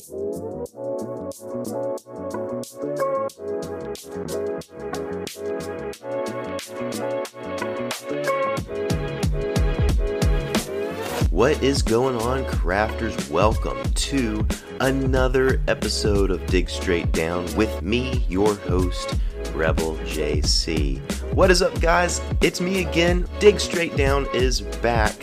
What is going on, crafters? Welcome to another episode of Dig Straight Down with me, your host, Rebel JC. What is up, guys? It's me again. Dig Straight Down is back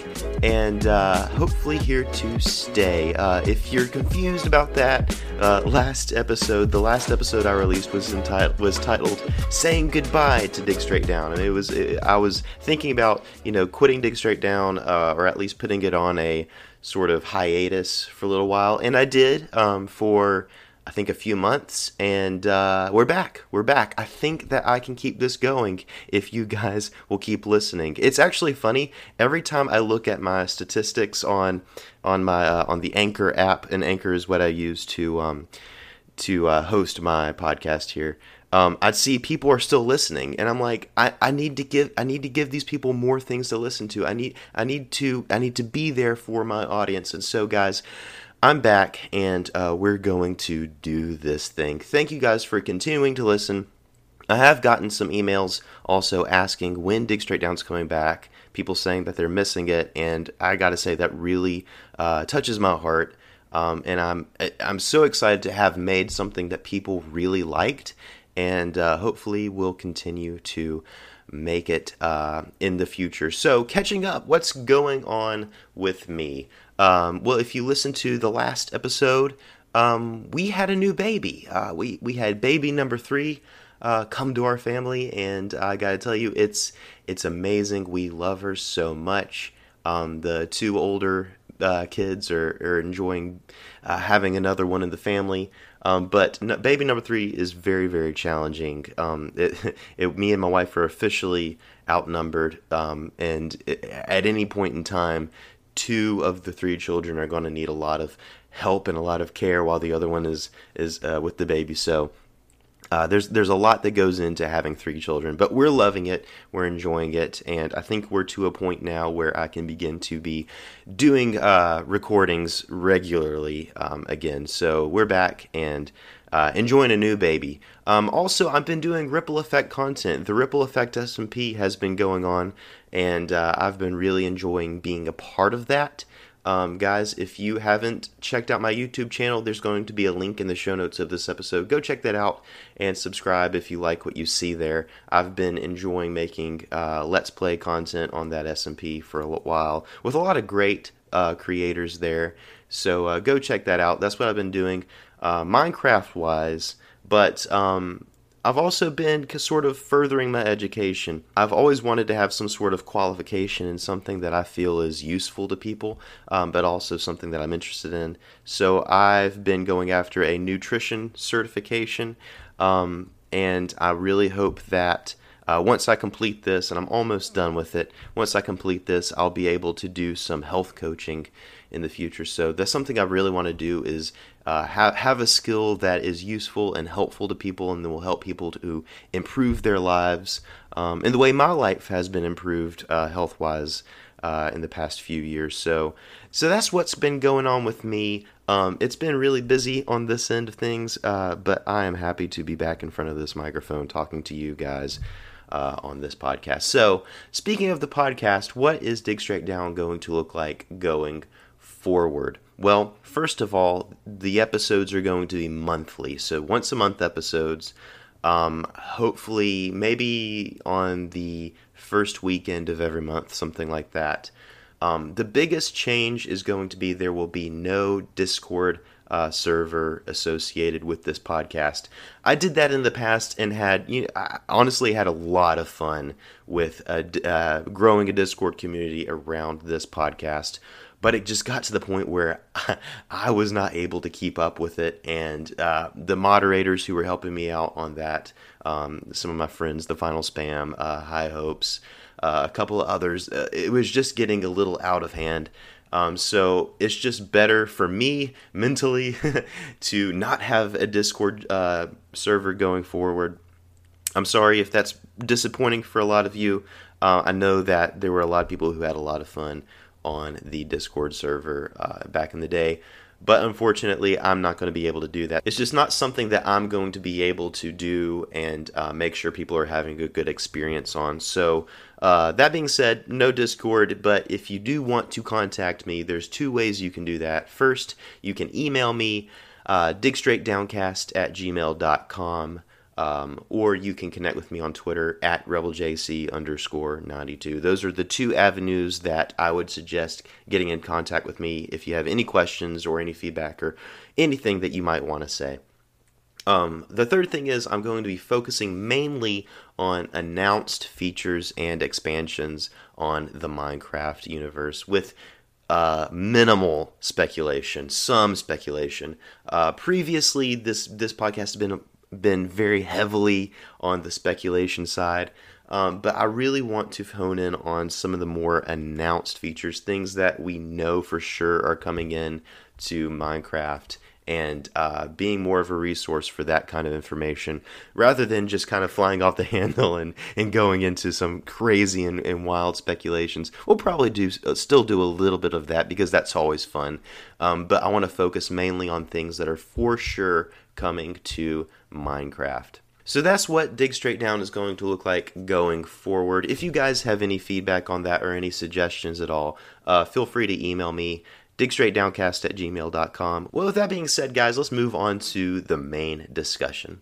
and uh, hopefully here to stay. Uh, if you're confused about that, uh, last episode, the last episode I released was entitled was titled "Saying Goodbye to Dig Straight Down," and it was it, I was thinking about you know quitting Dig Straight Down uh, or at least putting it on a sort of hiatus for a little while, and I did um, for I think a few months, and uh, we're back. We're back. I think that I can keep this going if you guys will keep listening. It's actually funny. Every time I look at my statistics on on my uh, on the Anchor app, and Anchor is what I use to um, to uh, host my podcast here. Um, I'd see people are still listening, and I'm like, I, I need to give I need to give these people more things to listen to. I need I need to I need to be there for my audience. And so, guys, I'm back and uh, we're going to do this thing. Thank you guys for continuing to listen. I have gotten some emails also asking when Dig Straight Down's coming back, people saying that they're missing it, and I gotta say that really uh, touches my heart. Um, and I'm I'm so excited to have made something that people really liked, and uh, hopefully will continue to make it uh, in the future. So, catching up, what's going on with me? Um, well, if you listen to the last episode, um, we had a new baby. Uh, we we had baby number three uh, come to our family, and I gotta tell you, it's it's amazing. We love her so much. Um, the two older uh, kids are, are enjoying uh, having another one in the family. Um, but no, baby number three is very, very challenging. Um, it, it, me and my wife are officially outnumbered, um, and it, at any point in time, two of the three children are going to need a lot of help and a lot of care, while the other one is is uh, with the baby. So. Uh, there's there's a lot that goes into having three children, but we're loving it, we're enjoying it, and I think we're to a point now where I can begin to be doing uh, recordings regularly um, again. So we're back and uh, enjoying a new baby. Um, also, I've been doing ripple effect content. The ripple effect SMP has been going on, and uh, I've been really enjoying being a part of that. Um, guys, if you haven't checked out my YouTube channel, there's going to be a link in the show notes of this episode. Go check that out and subscribe if you like what you see there. I've been enjoying making uh, Let's Play content on that SMP for a while with a lot of great uh, creators there. So uh, go check that out. That's what I've been doing uh, Minecraft wise. But um, I've also been sort of furthering my education. I've always wanted to have some sort of qualification in something that I feel is useful to people, um, but also something that I'm interested in. So I've been going after a nutrition certification, um, and I really hope that. Uh, once I complete this, and I'm almost done with it, once I complete this, I'll be able to do some health coaching in the future. So that's something I really want to do is uh, have have a skill that is useful and helpful to people, and that will help people to improve their lives. Um, the way my life has been improved uh, health wise uh, in the past few years. So so that's what's been going on with me. Um, it's been really busy on this end of things, uh, but I am happy to be back in front of this microphone talking to you guys. Uh, on this podcast. So, speaking of the podcast, what is Dig Straight Down going to look like going forward? Well, first of all, the episodes are going to be monthly, so once a month episodes. Um, hopefully, maybe on the first weekend of every month, something like that. Um, the biggest change is going to be there will be no Discord uh, server associated with this podcast. I did that in the past and had, you know, I honestly had a lot of fun with uh, uh, growing a Discord community around this podcast but it just got to the point where I was not able to keep up with it. And uh, the moderators who were helping me out on that, um, some of my friends, the Final Spam, uh, High Hopes, uh, a couple of others, uh, it was just getting a little out of hand. Um, so it's just better for me mentally to not have a Discord uh, server going forward. I'm sorry if that's disappointing for a lot of you. Uh, I know that there were a lot of people who had a lot of fun on the Discord server uh, back in the day. But unfortunately, I'm not going to be able to do that. It's just not something that I'm going to be able to do and uh, make sure people are having a good experience on. So, uh, that being said, no Discord, but if you do want to contact me, there's two ways you can do that. First, you can email me, uh, digstraightdowncast at gmail.com. Um, or you can connect with me on Twitter at RebelJC underscore 92. Those are the two avenues that I would suggest getting in contact with me if you have any questions or any feedback or anything that you might want to say. Um, the third thing is I'm going to be focusing mainly on announced features and expansions on the Minecraft universe with uh, minimal speculation, some speculation. Uh, previously, this this podcast has been been very heavily on the speculation side. Um, but I really want to hone in on some of the more announced features, things that we know for sure are coming in to Minecraft and uh, being more of a resource for that kind of information rather than just kind of flying off the handle and, and going into some crazy and, and wild speculations. We'll probably do uh, still do a little bit of that because that's always fun. Um, but I want to focus mainly on things that are for sure coming to Minecraft. So that's what Dig Straight Down is going to look like going forward. If you guys have any feedback on that or any suggestions at all, uh, feel free to email me, digstraightdowncast at gmail.com. Well, with that being said, guys, let's move on to the main discussion.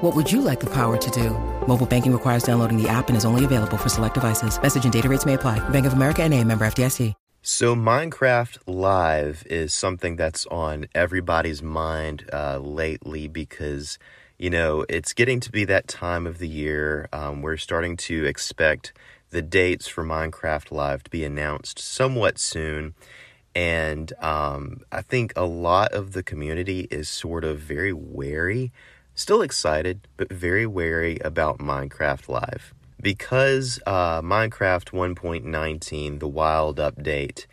What would you like the power to do? Mobile banking requires downloading the app and is only available for select devices. Message and data rates may apply. Bank of America and a member FDIC. So Minecraft Live is something that's on everybody's mind uh, lately because, you know, it's getting to be that time of the year. Um, we're starting to expect the dates for Minecraft Live to be announced somewhat soon. And um, I think a lot of the community is sort of very wary Still excited, but very wary about Minecraft Live. Because uh, Minecraft 1.19, the wild update,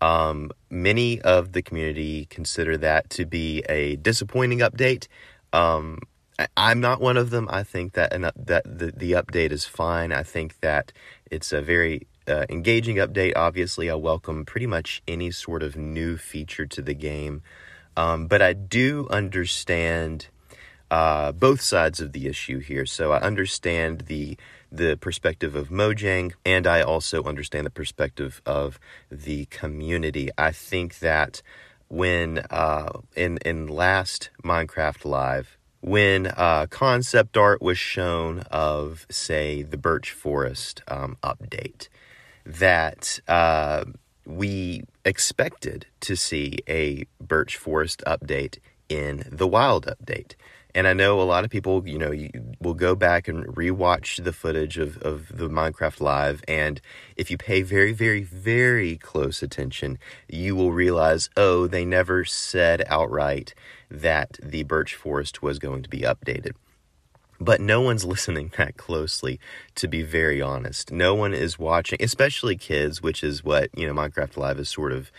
um, many of the community consider that to be a disappointing update. Um, I, am not one of them. I think that an, that the, the update is fine. I think that it's a very uh, engaging update. Obviously, I welcome pretty much any sort of new feature to the game. Um, but I do understand uh, both sides of the issue here. So I understand the the perspective of Mojang, and I also understand the perspective of the community. I think that when uh, in in last Minecraft Live, when uh, concept art was shown of, say, the Birch Forest um, update, that uh, we expected to see a Birch Forest update in the Wild update. And I know a lot of people, you know, will go back and rewatch the footage of, of the Minecraft Live. And if you pay very, very, very close attention, you will realize, oh, they never said outright that the birch forest was going to be updated. But no one's listening that closely, to be very honest. No one is watching, especially kids, which is what, you know, Minecraft Live is sort of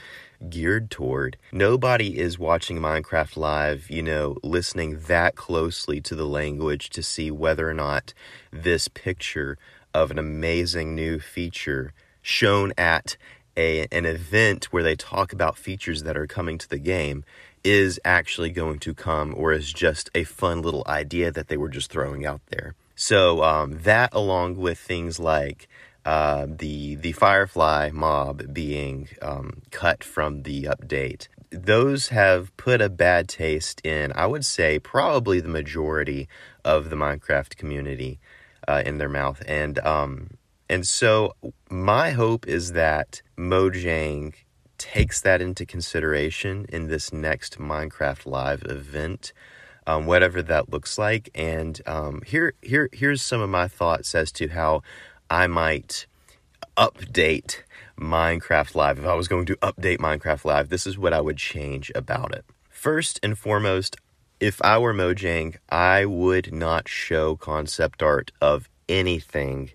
geared toward. Nobody is watching Minecraft Live, you know, listening that closely to the language to see whether or not this picture of an amazing new feature shown at a, an event where they talk about features that are coming to the game is actually going to come or is just a fun little idea that they were just throwing out there. So, um, that along with things like uh, the the Firefly mob being um, cut from the update. Those have put a bad taste in, I would say, probably the majority of the Minecraft community. uh, in their mouth, and um, and so my hope is that Mojang takes that into consideration in this next Minecraft Live event, um, whatever that looks like. And um, here, here, here's some of my thoughts as to how I might update Minecraft Live. If I was going to update Minecraft Live, this is what I would change about it. First and foremost, if I were Mojang, I would not show concept art of anything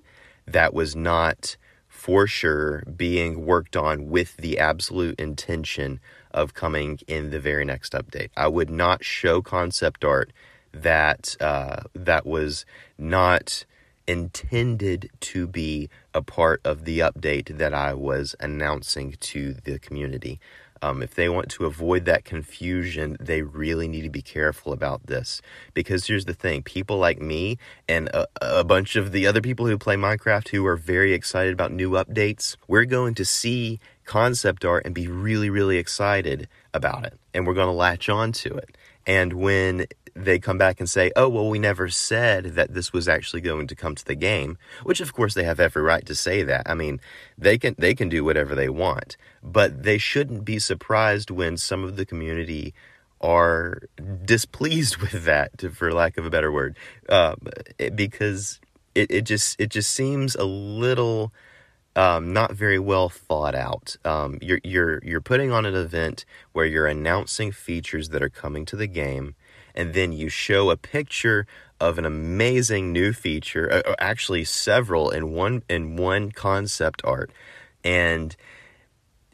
that was not for sure being worked on with the absolute intention of coming in the very next update. I would not show concept art that uh, that was not intended to be a part of the update that I was announcing to the community. Um, if they want to avoid that confusion, they really need to be careful about this. Because here's the thing people like me and a, a, bunch of the other people who play Minecraft who are very excited about new updates, we're going to see concept art and be really, really excited about it. And we're going to latch on to it. And when they come back and say, oh, well, we never said that this was actually going to come to the game, which of course they have every right to say that. I mean, they can, they can do whatever they want, but they shouldn't be surprised when some of the community are displeased with that, for lack of a better word, uh, because it, it just, it just seems a little, um, not very well thought out. Um, you're you're you're putting on an event where you're announcing features that are coming to the game, and then you show a picture of an amazing new feature, uh, actually several in one in one concept art, and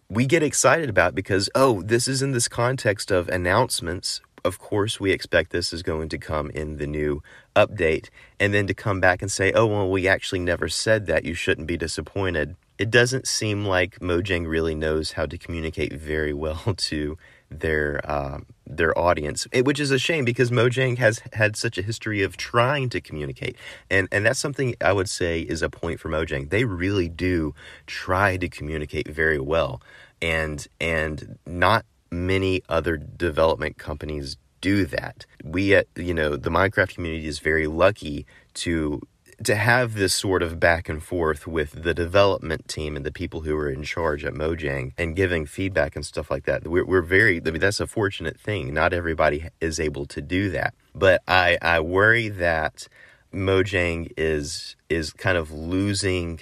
we get excited about because oh, this is in this context of announcements. Of course, we expect this is going to come in the new update, and then to come back and say, oh, well, we actually never said that. You shouldn't be disappointed. It doesn't seem like Mojang really knows how to communicate very well to their uh, their audience, it, which is a shame because Mojang has had such a history of trying to communicate, and and that's something I would say is a point for Mojang. They really do try to communicate very well, and and not many other development companies do that. We at you know the Minecraft community is very lucky to to have this sort of back and forth with the development team and the people who are in charge at Mojang and giving feedback and stuff like that. We're, we're very, I mean, that's a fortunate thing. Not everybody is able to do that. But I, I worry that Mojang is, is kind of losing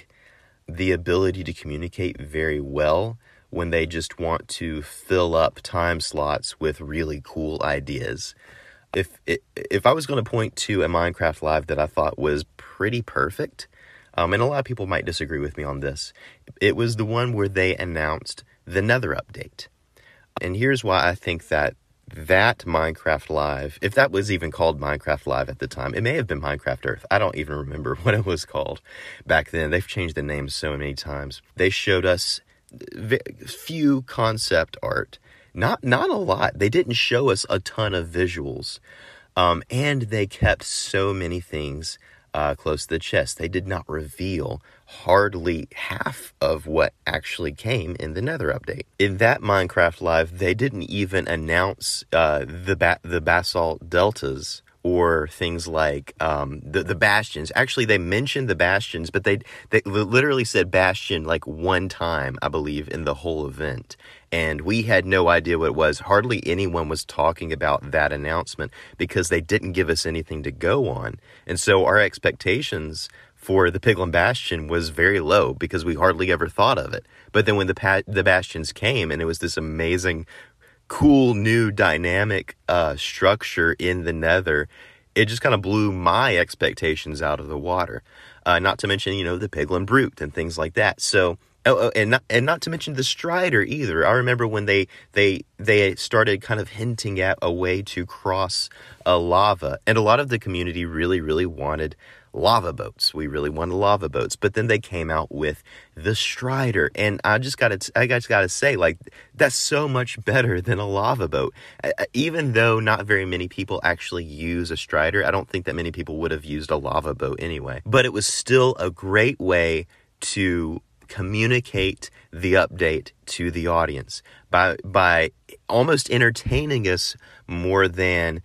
the ability to communicate very well when they just want to fill up time slots with really cool ideas if if I was going to point to a Minecraft Live that I thought was pretty perfect, um, and a lot of people might disagree with me on this, it was the one where they announced the Nether update. And here's why I think that that Minecraft Live, if that was even called Minecraft Live at the time, it may have been Minecraft Earth. I don't even remember what it was called back then. They've changed the name so many times. They showed us few concept art not not a lot. They didn't show us a ton of visuals, um, and they kept so many things uh, close to the chest. They did not reveal hardly half of what actually came in the Nether update. In that Minecraft Live, they didn't even announce uh, the ba- the basalt deltas or things like um, the the bastions. Actually, they mentioned the bastions, but they they literally said bastion like one time, I believe, in the whole event. And we had no idea what it was. Hardly anyone was talking about that announcement because they didn't give us anything to go on. And so our expectations for the Piglin Bastion was very low because we hardly ever thought of it. But then when the pa- the bastions came and it was this amazing cool new dynamic uh, structure in the nether, it just kind of blew my expectations out of the water. Uh, not to mention, you know, the Piglin Brute and things like that. So, oh, oh, and not and not to mention the Strider either. I remember when they they they started kind of hinting at a way to cross a lava, and a lot of the community really really wanted lava boats. We really wanted lava boats, but then they came out with the Strider, and I just got to I just got to say like that's so much better than a lava boat. Even though not very many people actually use a Strider, I don't think that many people would have used a lava boat anyway. But it was still a great way to communicate the update to the audience by by almost entertaining us more than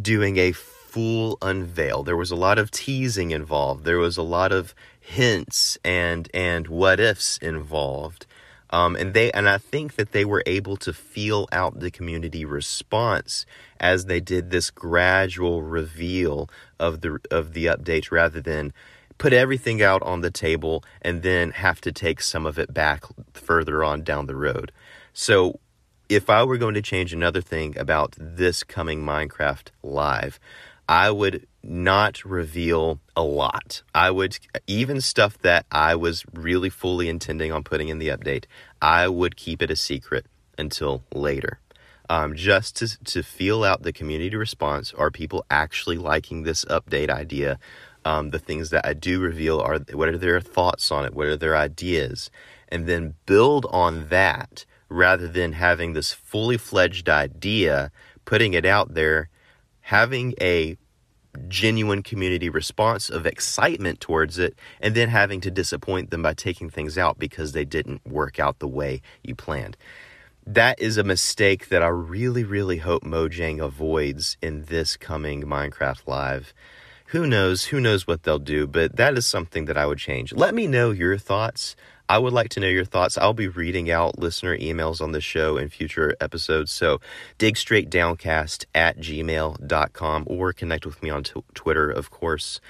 doing a full unveil. There was a lot of teasing involved. There was a lot of hints and and what ifs involved. Um, and they and I think that they were able to feel out the community response as they did this gradual reveal of the of the updates rather than put everything out on the table and then have to take some of it back further on down the road. So if I were going to change another thing about this coming Minecraft live, I would not reveal a lot. I would, even stuff that I was really fully intending on putting in the update, I would keep it a secret until later. Um, just to, to feel out the community response. Are people actually liking this update idea? Um, the things that I do reveal are what are their thoughts on it? What are their ideas? And then build on that rather than having this fully fledged idea, putting it out there, having a genuine community response of excitement towards it, and then having to disappoint them by taking things out because they didn't work out the way you planned. That is a mistake that I really, really hope Mojang avoids in this coming Minecraft Live. Who knows? Who knows what they'll do, but that is something that I would change. Let me know your thoughts. I would like to know your thoughts. I'll be reading out listener emails on the show in future episodes. So dig straight downcast at gmail.com or connect with me on t- Twitter, of course,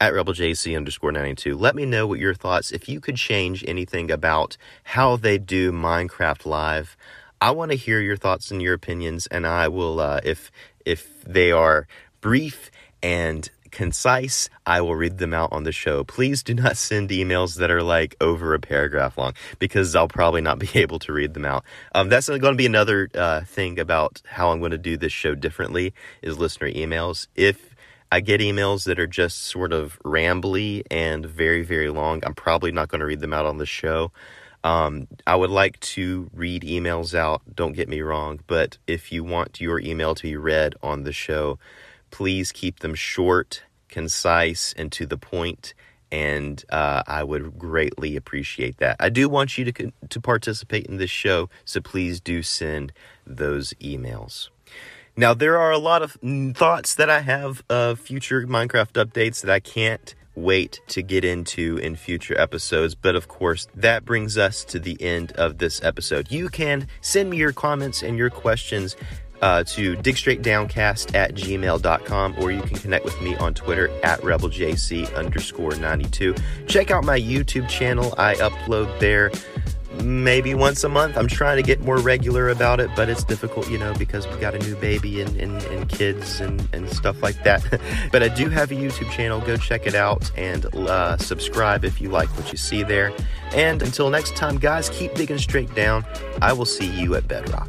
at rebeljc underscore 92. Let me know what your thoughts, if you could change anything about how they do Minecraft Live. I want to hear your thoughts and your opinions, and I will, uh, if if they are brief and concise, I will read them out on the show. Please do not send emails that are like over a paragraph long because I'll probably not be able to read them out. Um, that's going to be another uh, thing about how I'm going to do this show differently is listener emails. If I get emails that are just sort of rambly and very, very long, I'm probably not going to read them out on the show. Um, I would like to read emails out, don't get me wrong, but if you want your email to be read on the show, Please keep them short, concise, and to the point, and uh, I would greatly appreciate that. I do want you to to participate in this show, so please do send those emails. Now, there are a lot of thoughts that I have of future Minecraft updates that I can't wait to get into in future episodes. But of course, that brings us to the end of this episode. You can send me your comments and your questions uh, to digstraightdowncast at gmail.com or you can connect with me on Twitter at rebeljc underscore 92. Check out my YouTube channel. I upload there maybe once a month. I'm trying to get more regular about it, but it's difficult, you know, because we got a new baby and, and, and kids and, and stuff like that. but I do have a YouTube channel. Go check it out and uh, subscribe if you like what you see there. And until next time, guys, keep digging straight down. I will see you at Bedrock.